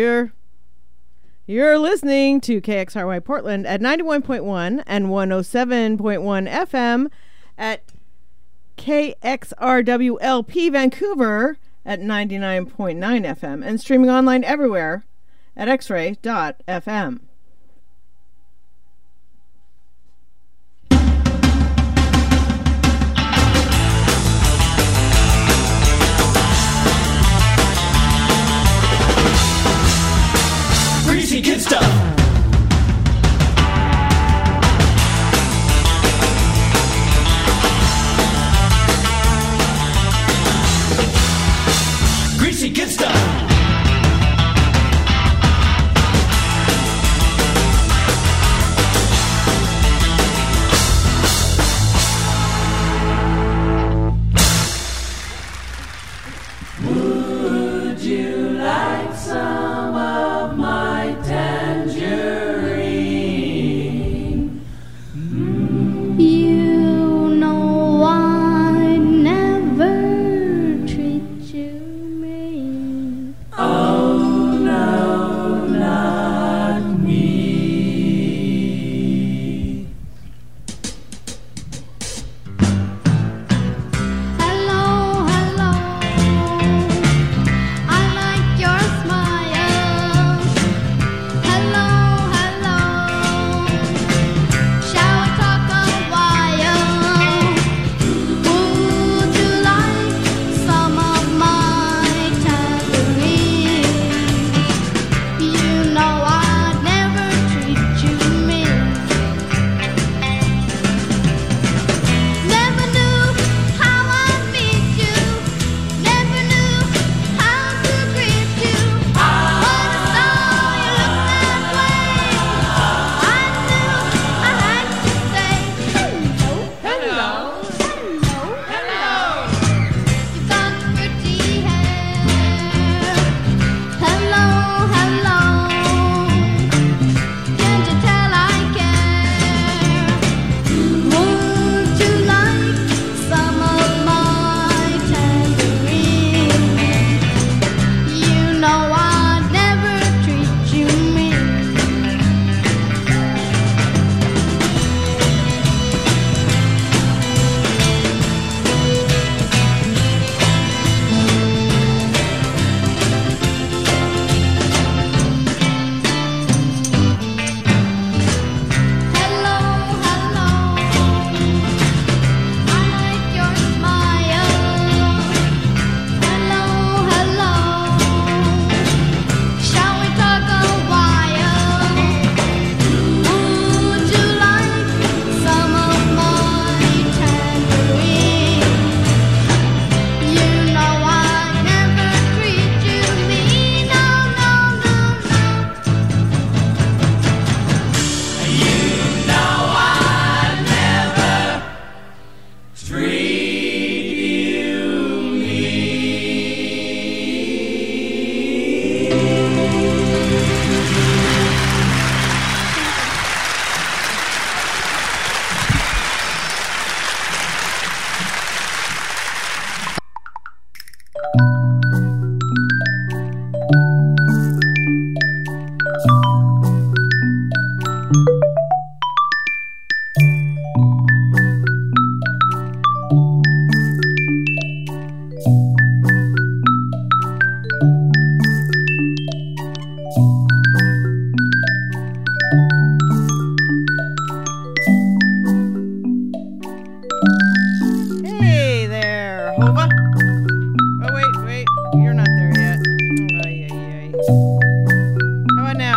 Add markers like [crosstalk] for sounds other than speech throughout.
You're you're listening to KXRY Portland at 91.1 and 107.1 FM at KXRWLP Vancouver at 99.9 FM and streaming online everywhere at xray.fm. Greasy kid stuff.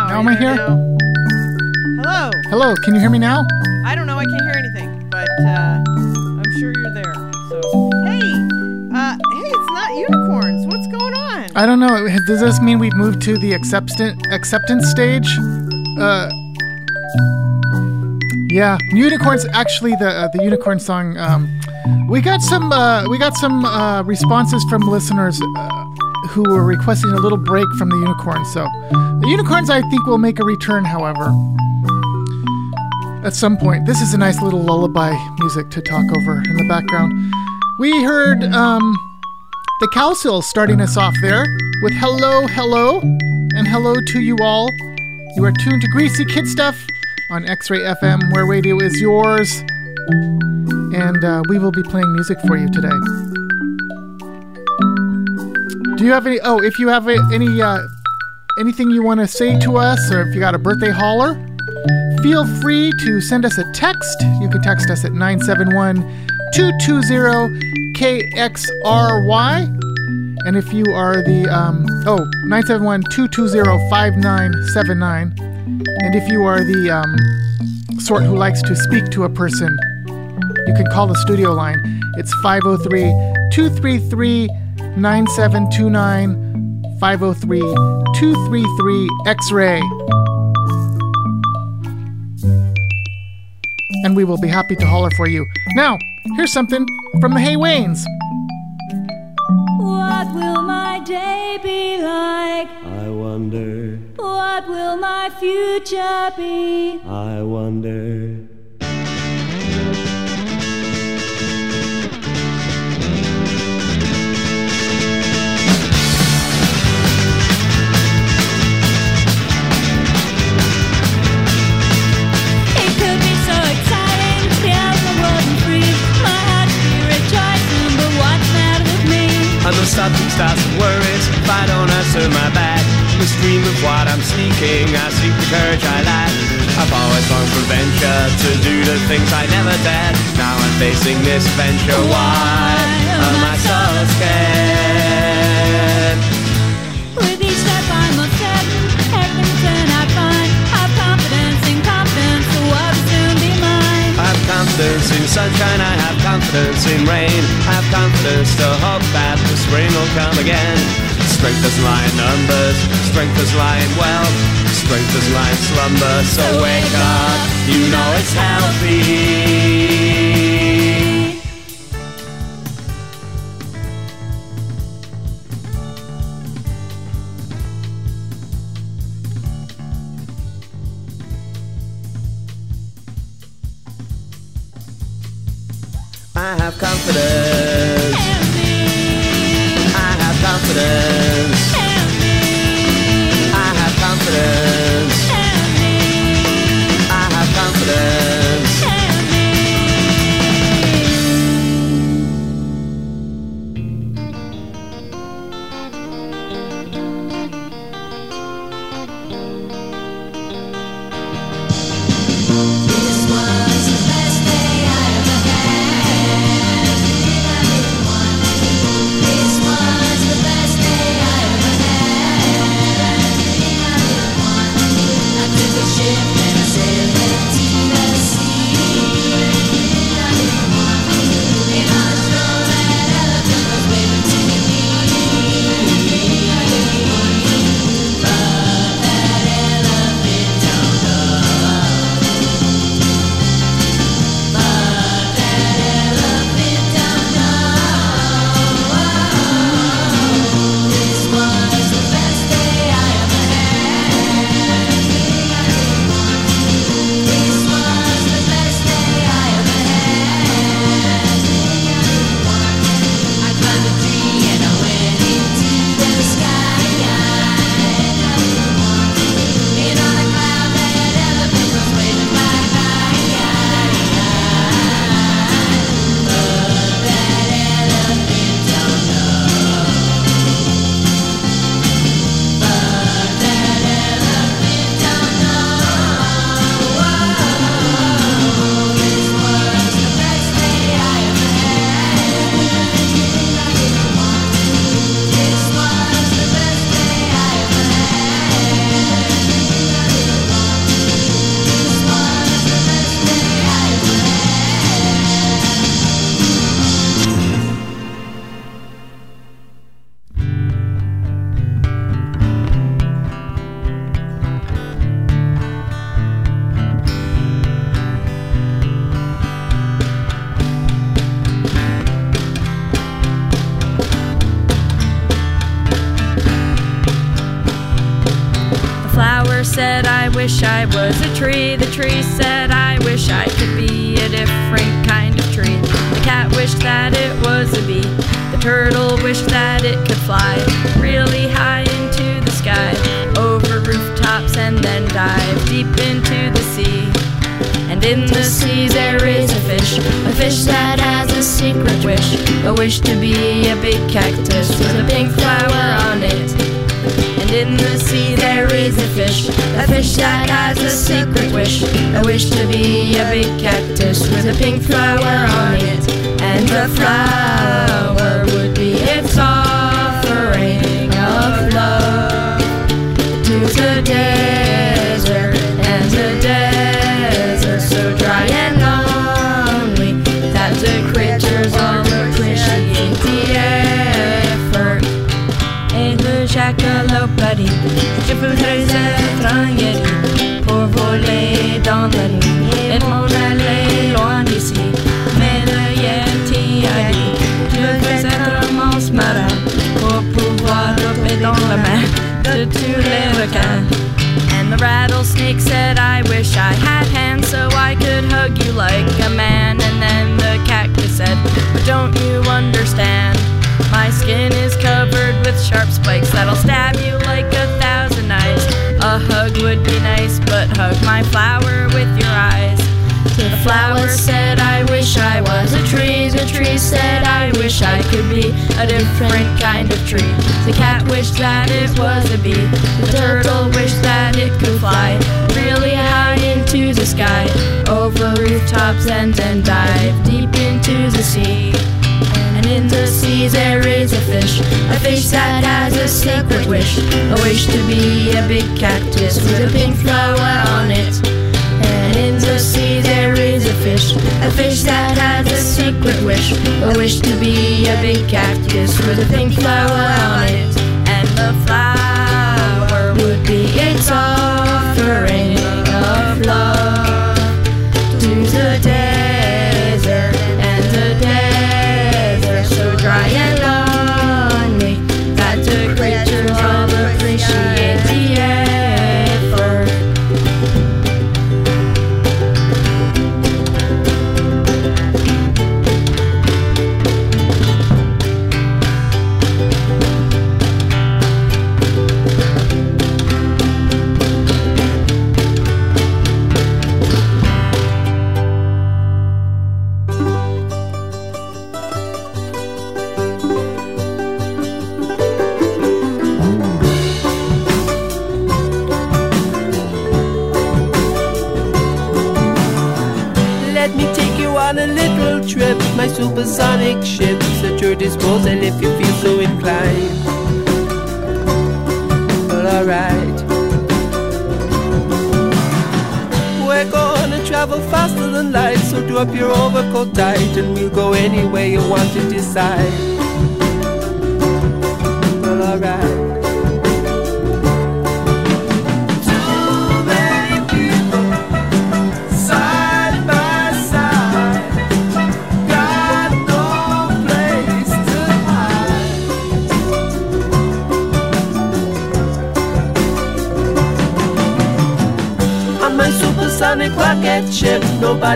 Now? Now am I here? Hello. Hello, can you hear me now? I don't know. I can't hear anything, but uh, I'm sure you're there. So hey, uh, hey, it's not unicorns. What's going on? I don't know. Does this mean we've moved to the acceptance acceptance stage? Uh, yeah, unicorns. Actually, the uh, the unicorn song. Um, we got some uh, we got some uh, responses from listeners uh, who were requesting a little break from the unicorns. So the unicorns, I think, will make a return. However, at some point, this is a nice little lullaby music to talk over in the background. We heard um, the Cowsills starting us off there with hello, hello, and hello to you all. You are tuned to Greasy Kid Stuff on X Ray FM, where radio is yours. And uh, we will be playing music for you today. You have any? Oh, if you have any uh, anything you want to say to us, or if you got a birthday holler, feel free to send us a text. You can text us at 971 220 KXRY. And if you are the, um, oh, 971 220 5979. And if you are the um, sort who likes to speak to a person, you can call the studio line. It's 503 233 9729 503 233 X ray. And we will be happy to holler for you. Now, here's something from the Haywains. What will my day be like? I wonder, What will my future be? I wonder. Stream of what I'm seeking, I seek the courage I lack. I've always longed for venture to do the things I never dared. Now I'm facing this venture. Why am I so scared? With each step I'm upsetting, turn out fine. Have confidence in confidence, the world will soon be mine. I have confidence in sunshine, I have confidence in rain. I have confidence to hope that the spring will come again. Strength doesn't lie in numbers, strength doesn't lie in wealth, strength doesn't lie in slumber. So wake up, you know it's healthy. I have confidence. The was a bee. The turtle wished that it could fly really high into the sky, over rooftops, and then dive deep into the sea. And in the sea there is a fish, a fish that has a secret wish, a wish to be a big cactus with a pink flower on it. In the sea there is a fish, a fish that has a secret wish, a wish to be a big cactus with a pink flower on it. And the flower would be its offering of love to the desert Je voudrais être un yeti pour voler dans la nuit et m'en aller loin d'ici. Mais le yeti a dit Je être un monstre marin pour pouvoir dans la de tous les requins. And the rattlesnake said, I wish I had hands so I could hug you like a man. And then the cactus said, But don't you understand? My skin is covered with sharp spikes that'll stab you like a thousand knives. A hug would be nice, but hug my flower with your eyes. The flower said, I wish I was a tree. The tree said, I wish I could be a different kind of tree. The cat wished that it was a bee. The turtle wished that it could fly really high into the sky, over rooftops and then dive deep into the sea. In the sea there is a fish, a fish that has a secret wish, a wish to be a big cactus with a pink flower on it. And in the sea there is a fish, a fish that has a secret wish, a wish to be a big cactus with a pink flower on it. And the flower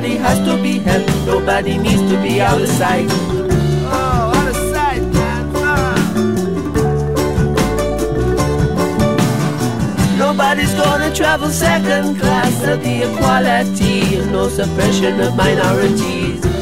nobody has to be helped, nobody needs to be out of sight. Oh, out of sight, man. Ah. Nobody's gonna travel second class. There'll be equality and no suppression of minorities.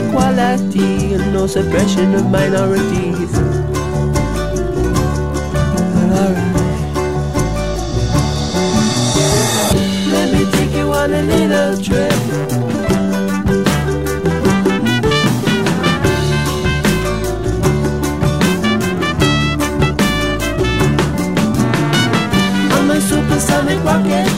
Equality and no suppression of minorities. Well, alright. Let me take you on a little trip. On a supersonic rocket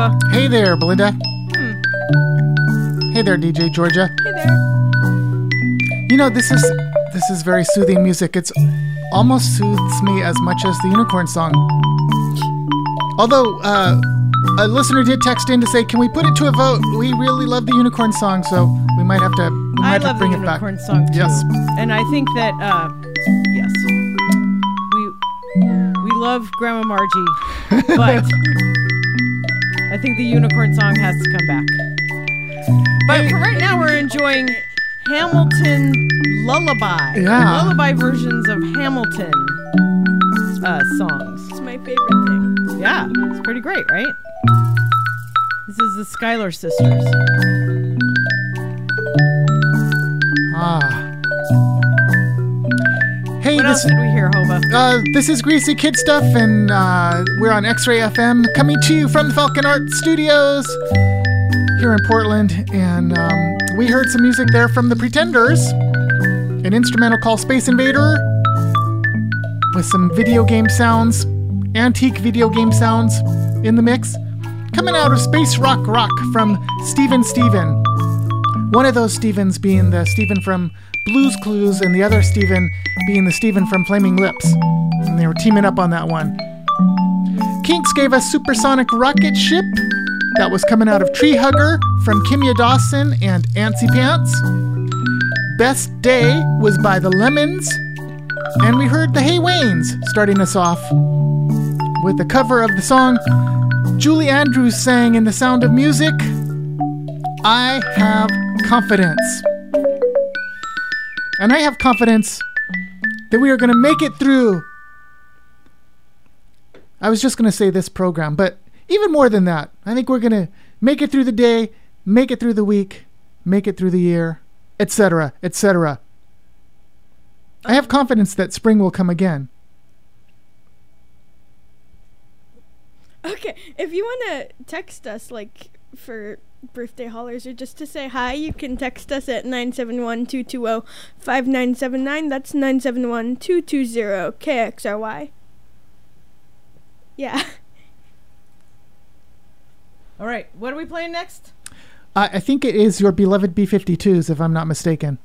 Hey there, Hova. Hey there, Belinda. Hey there, DJ Georgia. Hey there. You know, this is this is very soothing music. It's almost soothes me as much as the unicorn song. Although uh, a listener did text in to say, "Can we put it to a vote? We really love the unicorn song, so we might have to we I might have love to bring the it back." unicorn song too. Yes. And I think that uh, yes, we we love Grandma Margie, [laughs] but I think the unicorn song has to come back. But for right now, we're enjoying Hamilton lullaby. Yeah. Lullaby versions of Hamilton uh, songs. It's my favorite thing. Yeah, it's pretty great, right? This is the Schuyler sisters. Ah. Hey, What else this uh, this is Greasy Kid Stuff, and uh, we're on X-Ray FM, coming to you from the Falcon Art Studios here in Portland. And um, we heard some music there from the Pretenders, an instrumental called Space Invader, with some video game sounds, antique video game sounds in the mix, coming out of Space Rock Rock from StevenSteven. One of those Stevens being the Steven from Blues Clues, and the other Steven being the Steven from Flaming Lips. And they were teaming up on that one. Kinks gave us Supersonic Rocket Ship. That was coming out of Tree Hugger from Kimya Dawson and Antsy Pants. Best Day was by the Lemons. And we heard the Haywains starting us off with the cover of the song Julie Andrews sang in The Sound of Music. I have confidence. And I have confidence that we are going to make it through. I was just going to say this program, but even more than that, I think we're going to make it through the day, make it through the week, make it through the year, etc., etc. I have confidence that spring will come again. Okay, if you want to text us, like for birthday hollers or just to say hi, you can text us at 971 220 5979. That's 971 220 KXRY. Yeah. All right, what are we playing next? I, I think it is your beloved B 52s, if I'm not mistaken.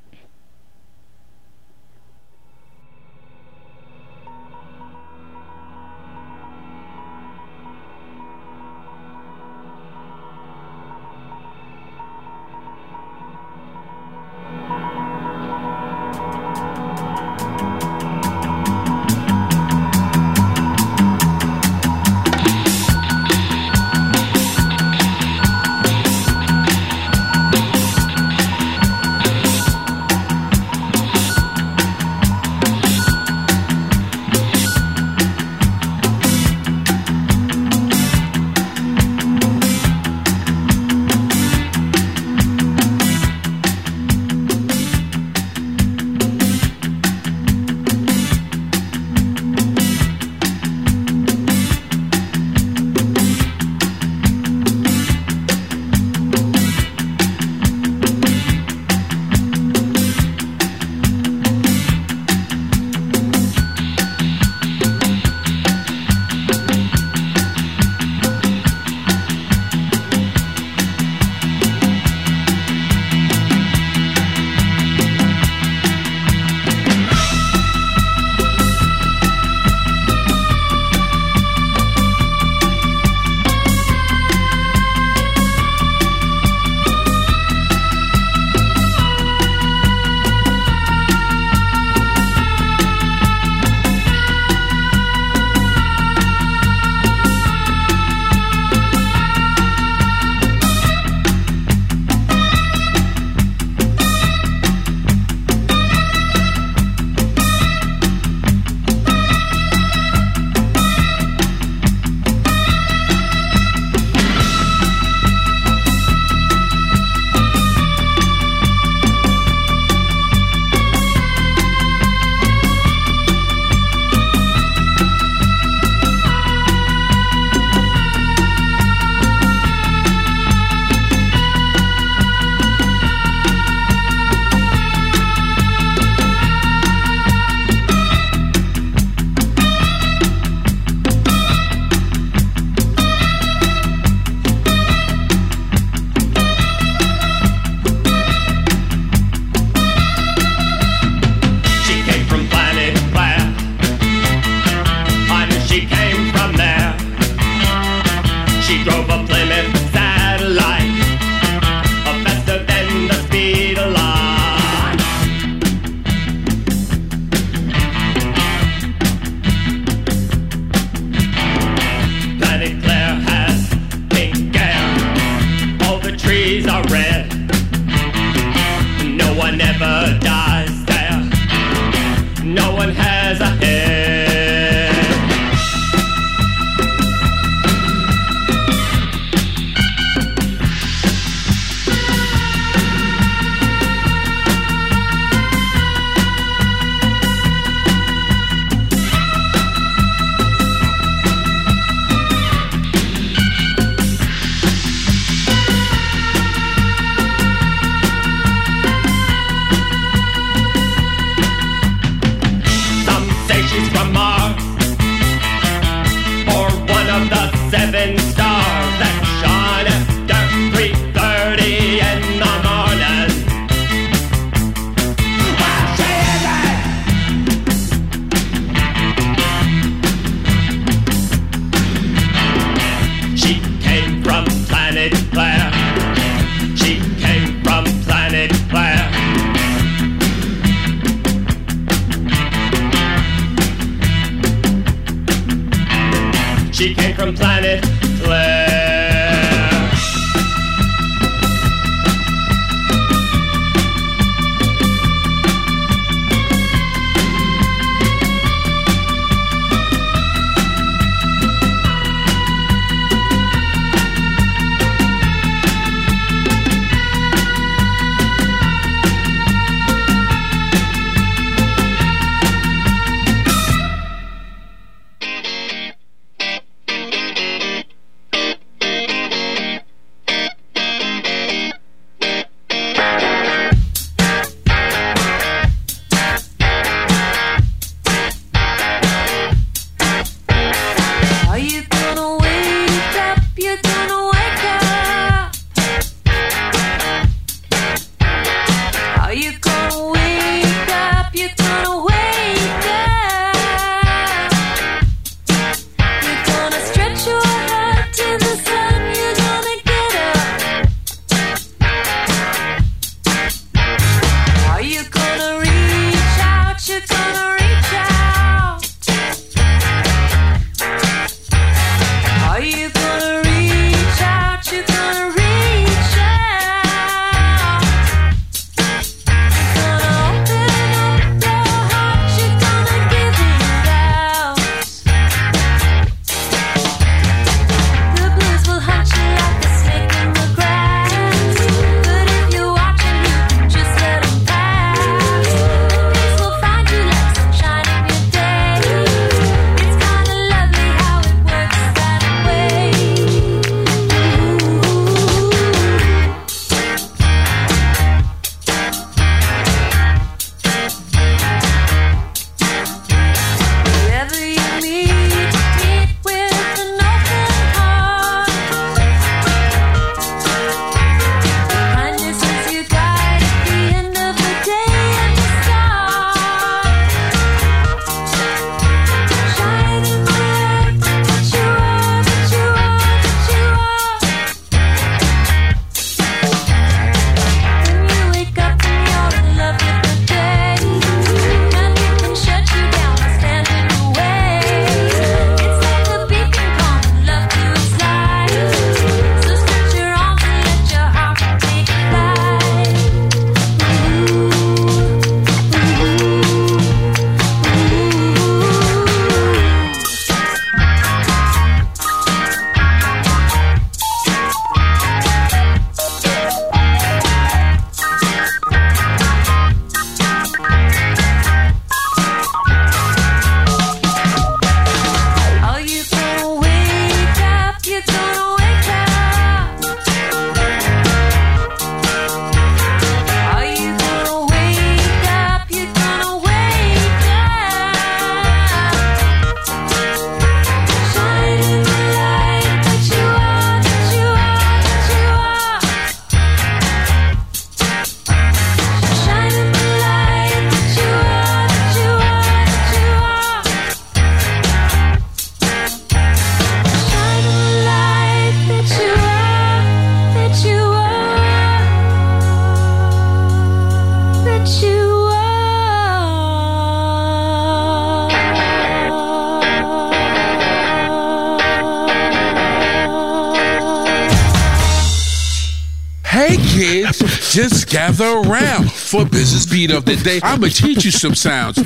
The round for Biz's beat of the day. I'ma teach you some sounds.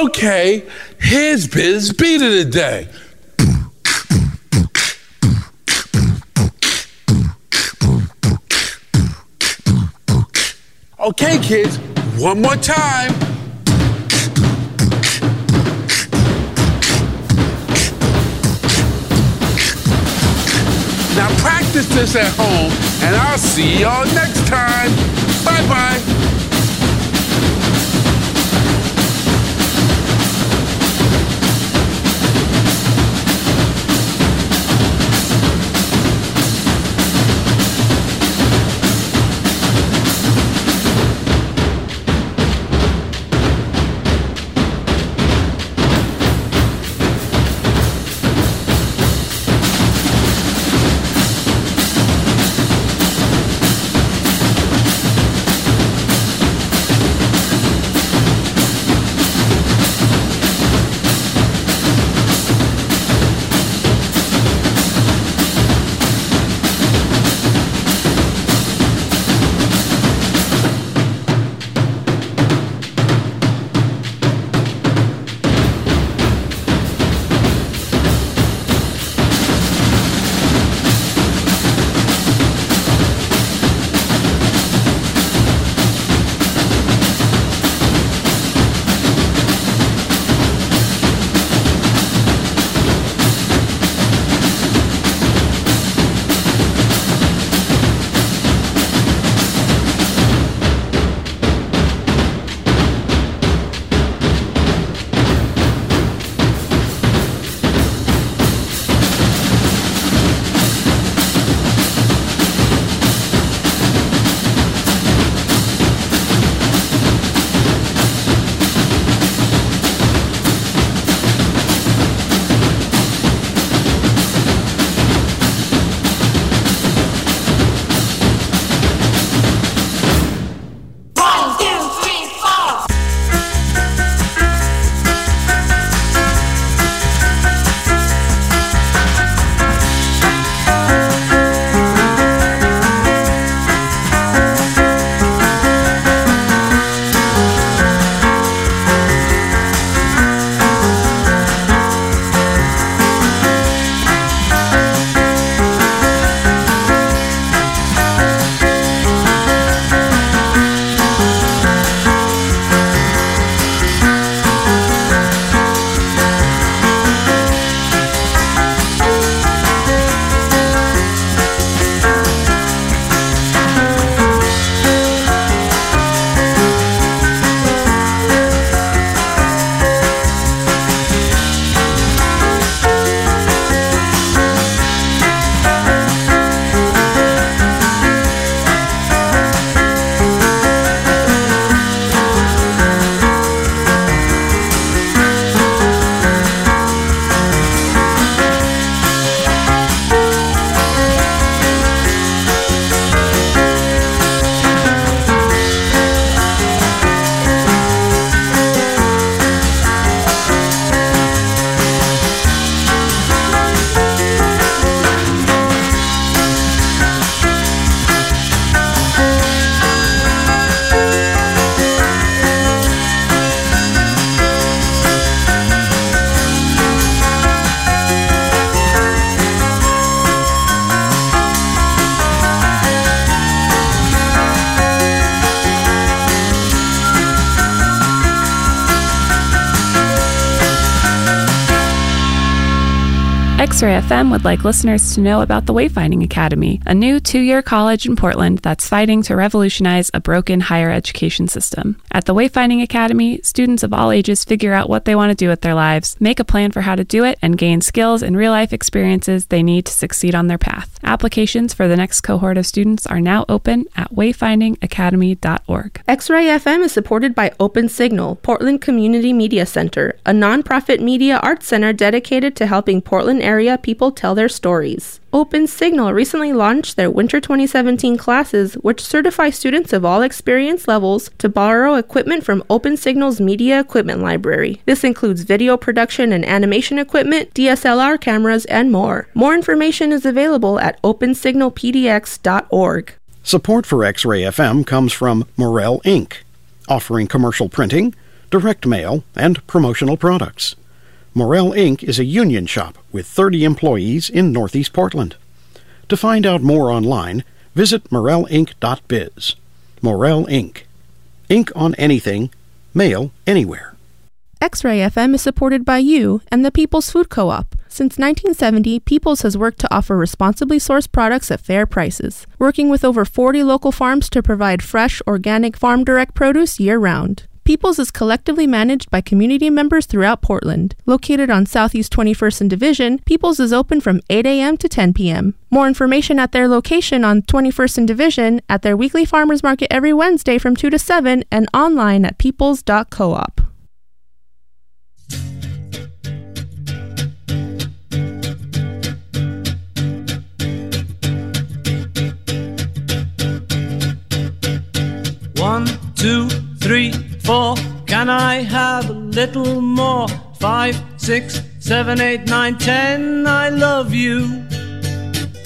Okay, here's Biz's beat of the day. Okay, kids, one more time. Now practice this at home and I'll see y'all next time. Bye bye. Ray FM would like listeners to know about the Wayfinding Academy, a new two year college in Portland that's fighting to revolutionize a broken higher education system. At the Wayfinding Academy, students of all ages figure out what they want to do with their lives, make a plan for how to do it, and gain skills and real life experiences they need to succeed on their path. Applications for the next cohort of students are now open at wayfindingacademy.org. X Ray FM is supported by Open Signal, Portland Community Media Center, a nonprofit media arts center dedicated to helping Portland area people tell their stories. Open Signal recently launched their Winter 2017 classes, which certify students of all experience levels to borrow equipment from Open Signal's Media Equipment Library. This includes video production and animation equipment, DSLR cameras, and more. More information is available at opensignalpdx.org. Support for X Ray FM comes from Morel Inc., offering commercial printing, direct mail, and promotional products. Morel Inc. is a union shop with 30 employees in Northeast Portland. To find out more online, visit morelinc.biz. Morel Inc. Ink on anything, mail anywhere. X Ray FM is supported by you and the People's Food Co op. Since 1970, People's has worked to offer responsibly sourced products at fair prices, working with over 40 local farms to provide fresh, organic, farm direct produce year round. People's is collectively managed by community members throughout Portland. Located on Southeast 21st and Division, People's is open from 8 a.m. to 10 p.m. More information at their location on 21st and Division, at their weekly farmers market every Wednesday from 2 to 7, and online at peoples.coop. One, two, three, four. Can I have a little more? Five, six, seven, eight, nine, ten. I love you.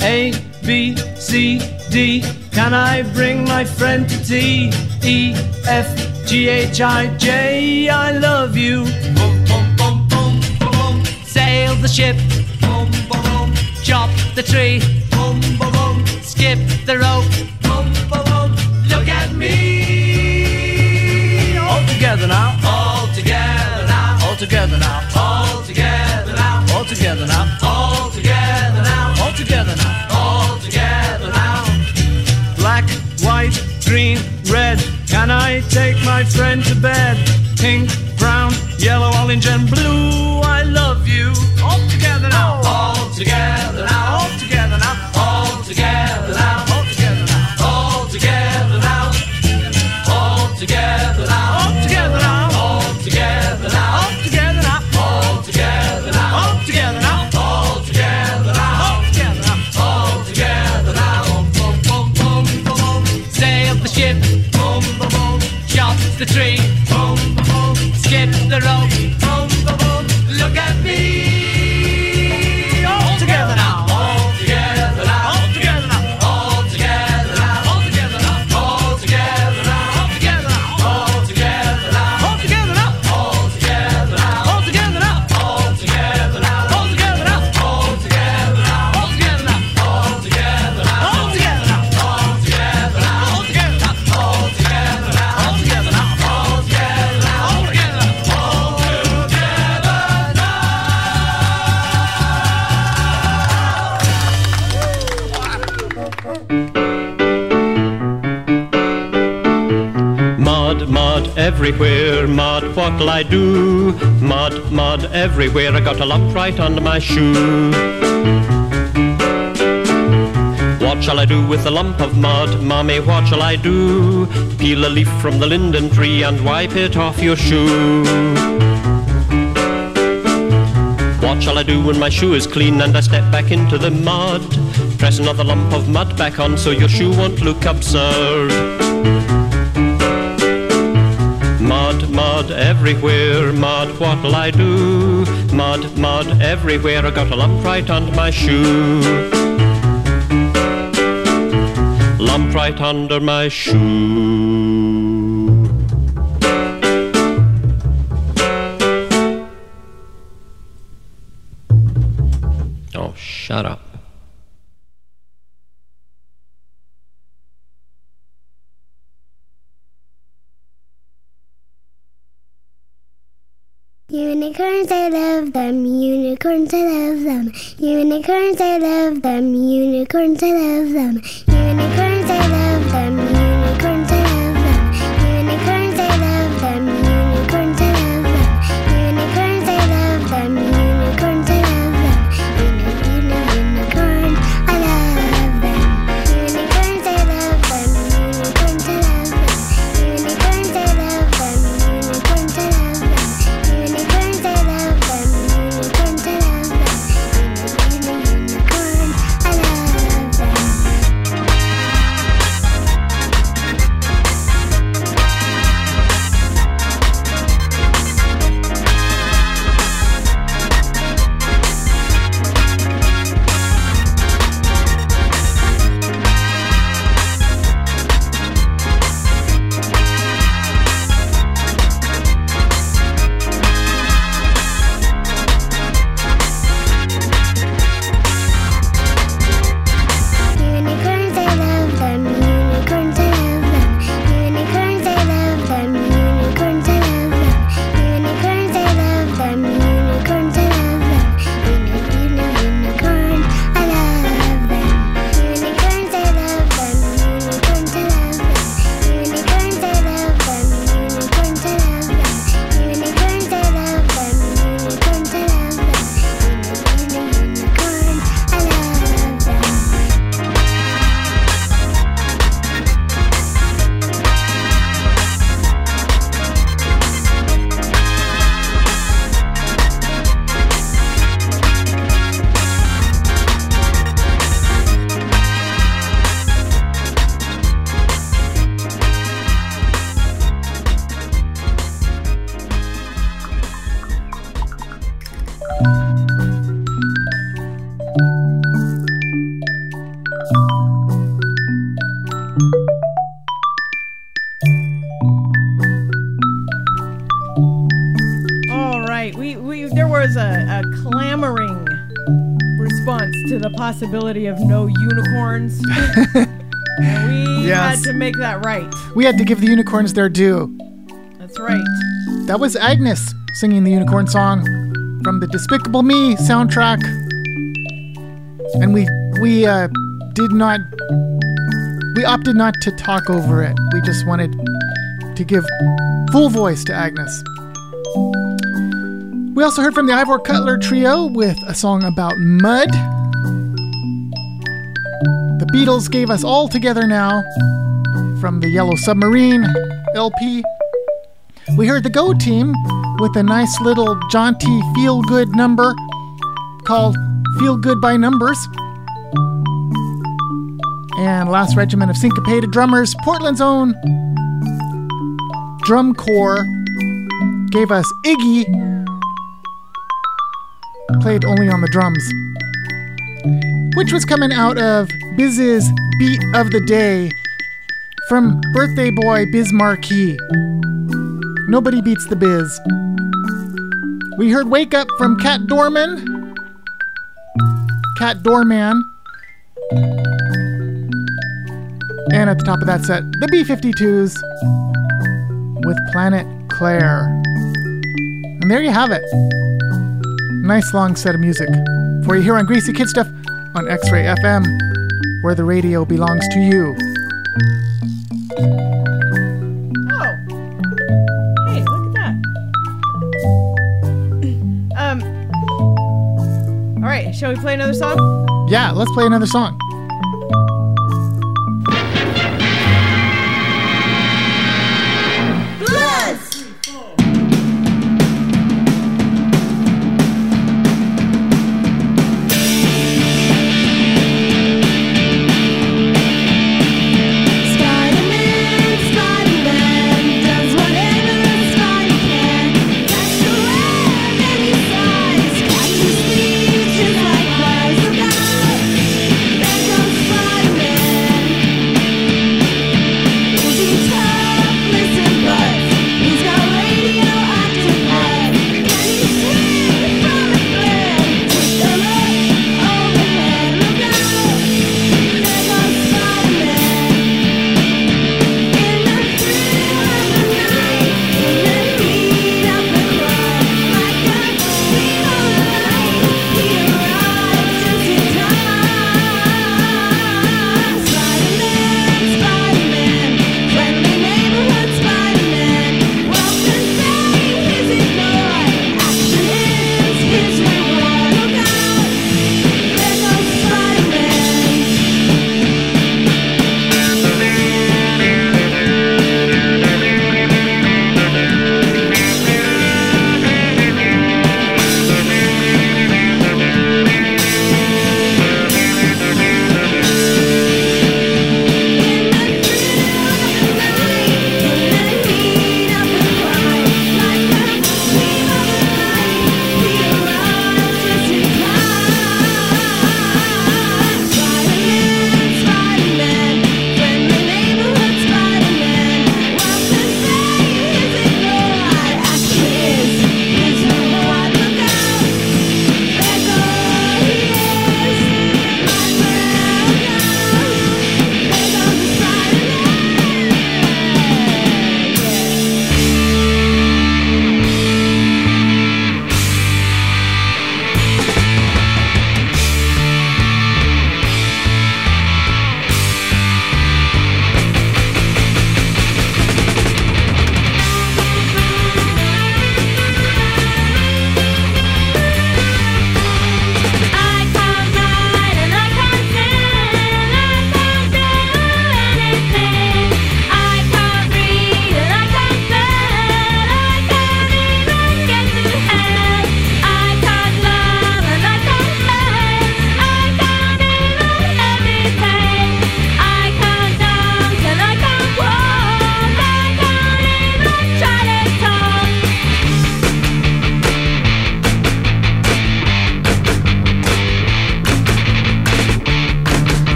A, B, C, D. Can I bring my friend to tea? E, F, G, H, I, J. I love you. Boom, boom, boom, boom, boom. Sail the ship. Boom, boom, boom. Chop the tree. Boom, boom, boom. Skip the rope. Take my friend to bed? Pink, brown, yellow, orange, and blue. Mud, everywhere, mud, what'll I do? Mud, mud everywhere, I got a lump right under my shoe. What shall I do with a lump of mud, mommy, what shall I do? Peel a leaf from the linden tree and wipe it off your shoe. What shall I do when my shoe is clean and I step back into the mud? Press another lump of mud back on so your shoe won't look absurd. Mud everywhere, mud, what'll I do? Mud, mud everywhere, I got a lump right under my shoe. Lump right under my shoe. Love them. Unicorns, I love them. Unicorns, I love them. Unicorns, I love them. Unicorns, I love them. Possibility of no unicorns. [laughs] we Yes. had to make that right. We had to give the unicorns their due. That's right. That was Agnes singing the unicorn song from the Despicable Me soundtrack. And we we uh, did not we opted not to talk over it. We just wanted to give full voice to Agnes. We also heard from the Ivor Cutler Trio with a song about mud. Beatles gave us All Together Now from the Yellow Submarine LP. We heard the Go Team with a nice little jaunty feel good number called Feel Good by Numbers. And Last Regiment of Syncopated Drummers, Portland's own drum corps, gave us Iggy, played only on the drums, which was coming out of Biz's Beat of the Day from birthday boy Biz Markie. Nobody beats the biz. We heard Wake Up from Cat Dorman. Cat Doorman. And at the top of that set, the B 52s with Planet Claire. And there you have it. Nice long set of music for you here on Greasy Kid Stuff on X Ray FM, where the radio belongs to you. Oh. Hey, look at that. [clears throat] Um. All right, shall we play another song? Yeah, let's play another song.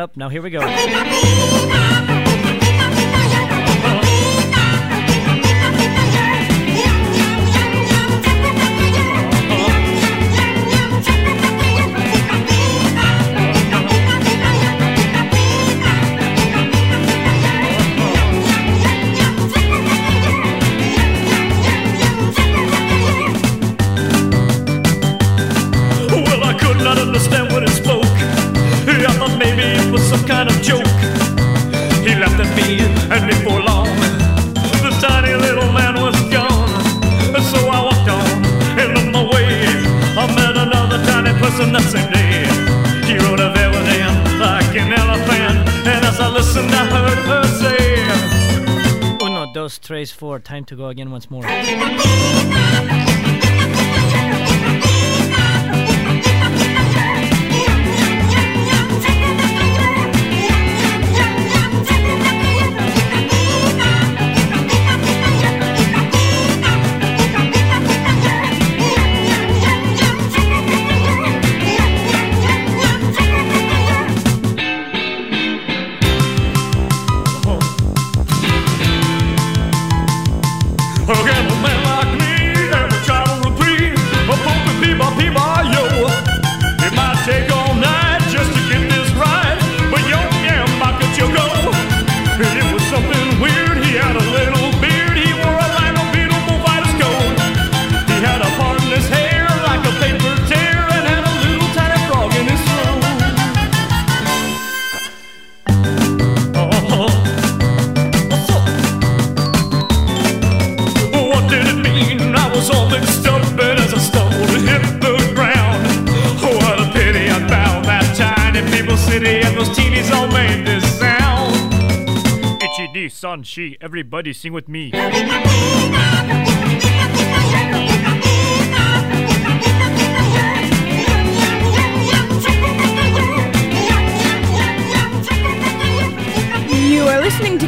up. Now here we go. understand race four. Time to go again once more. Everybody sing with me.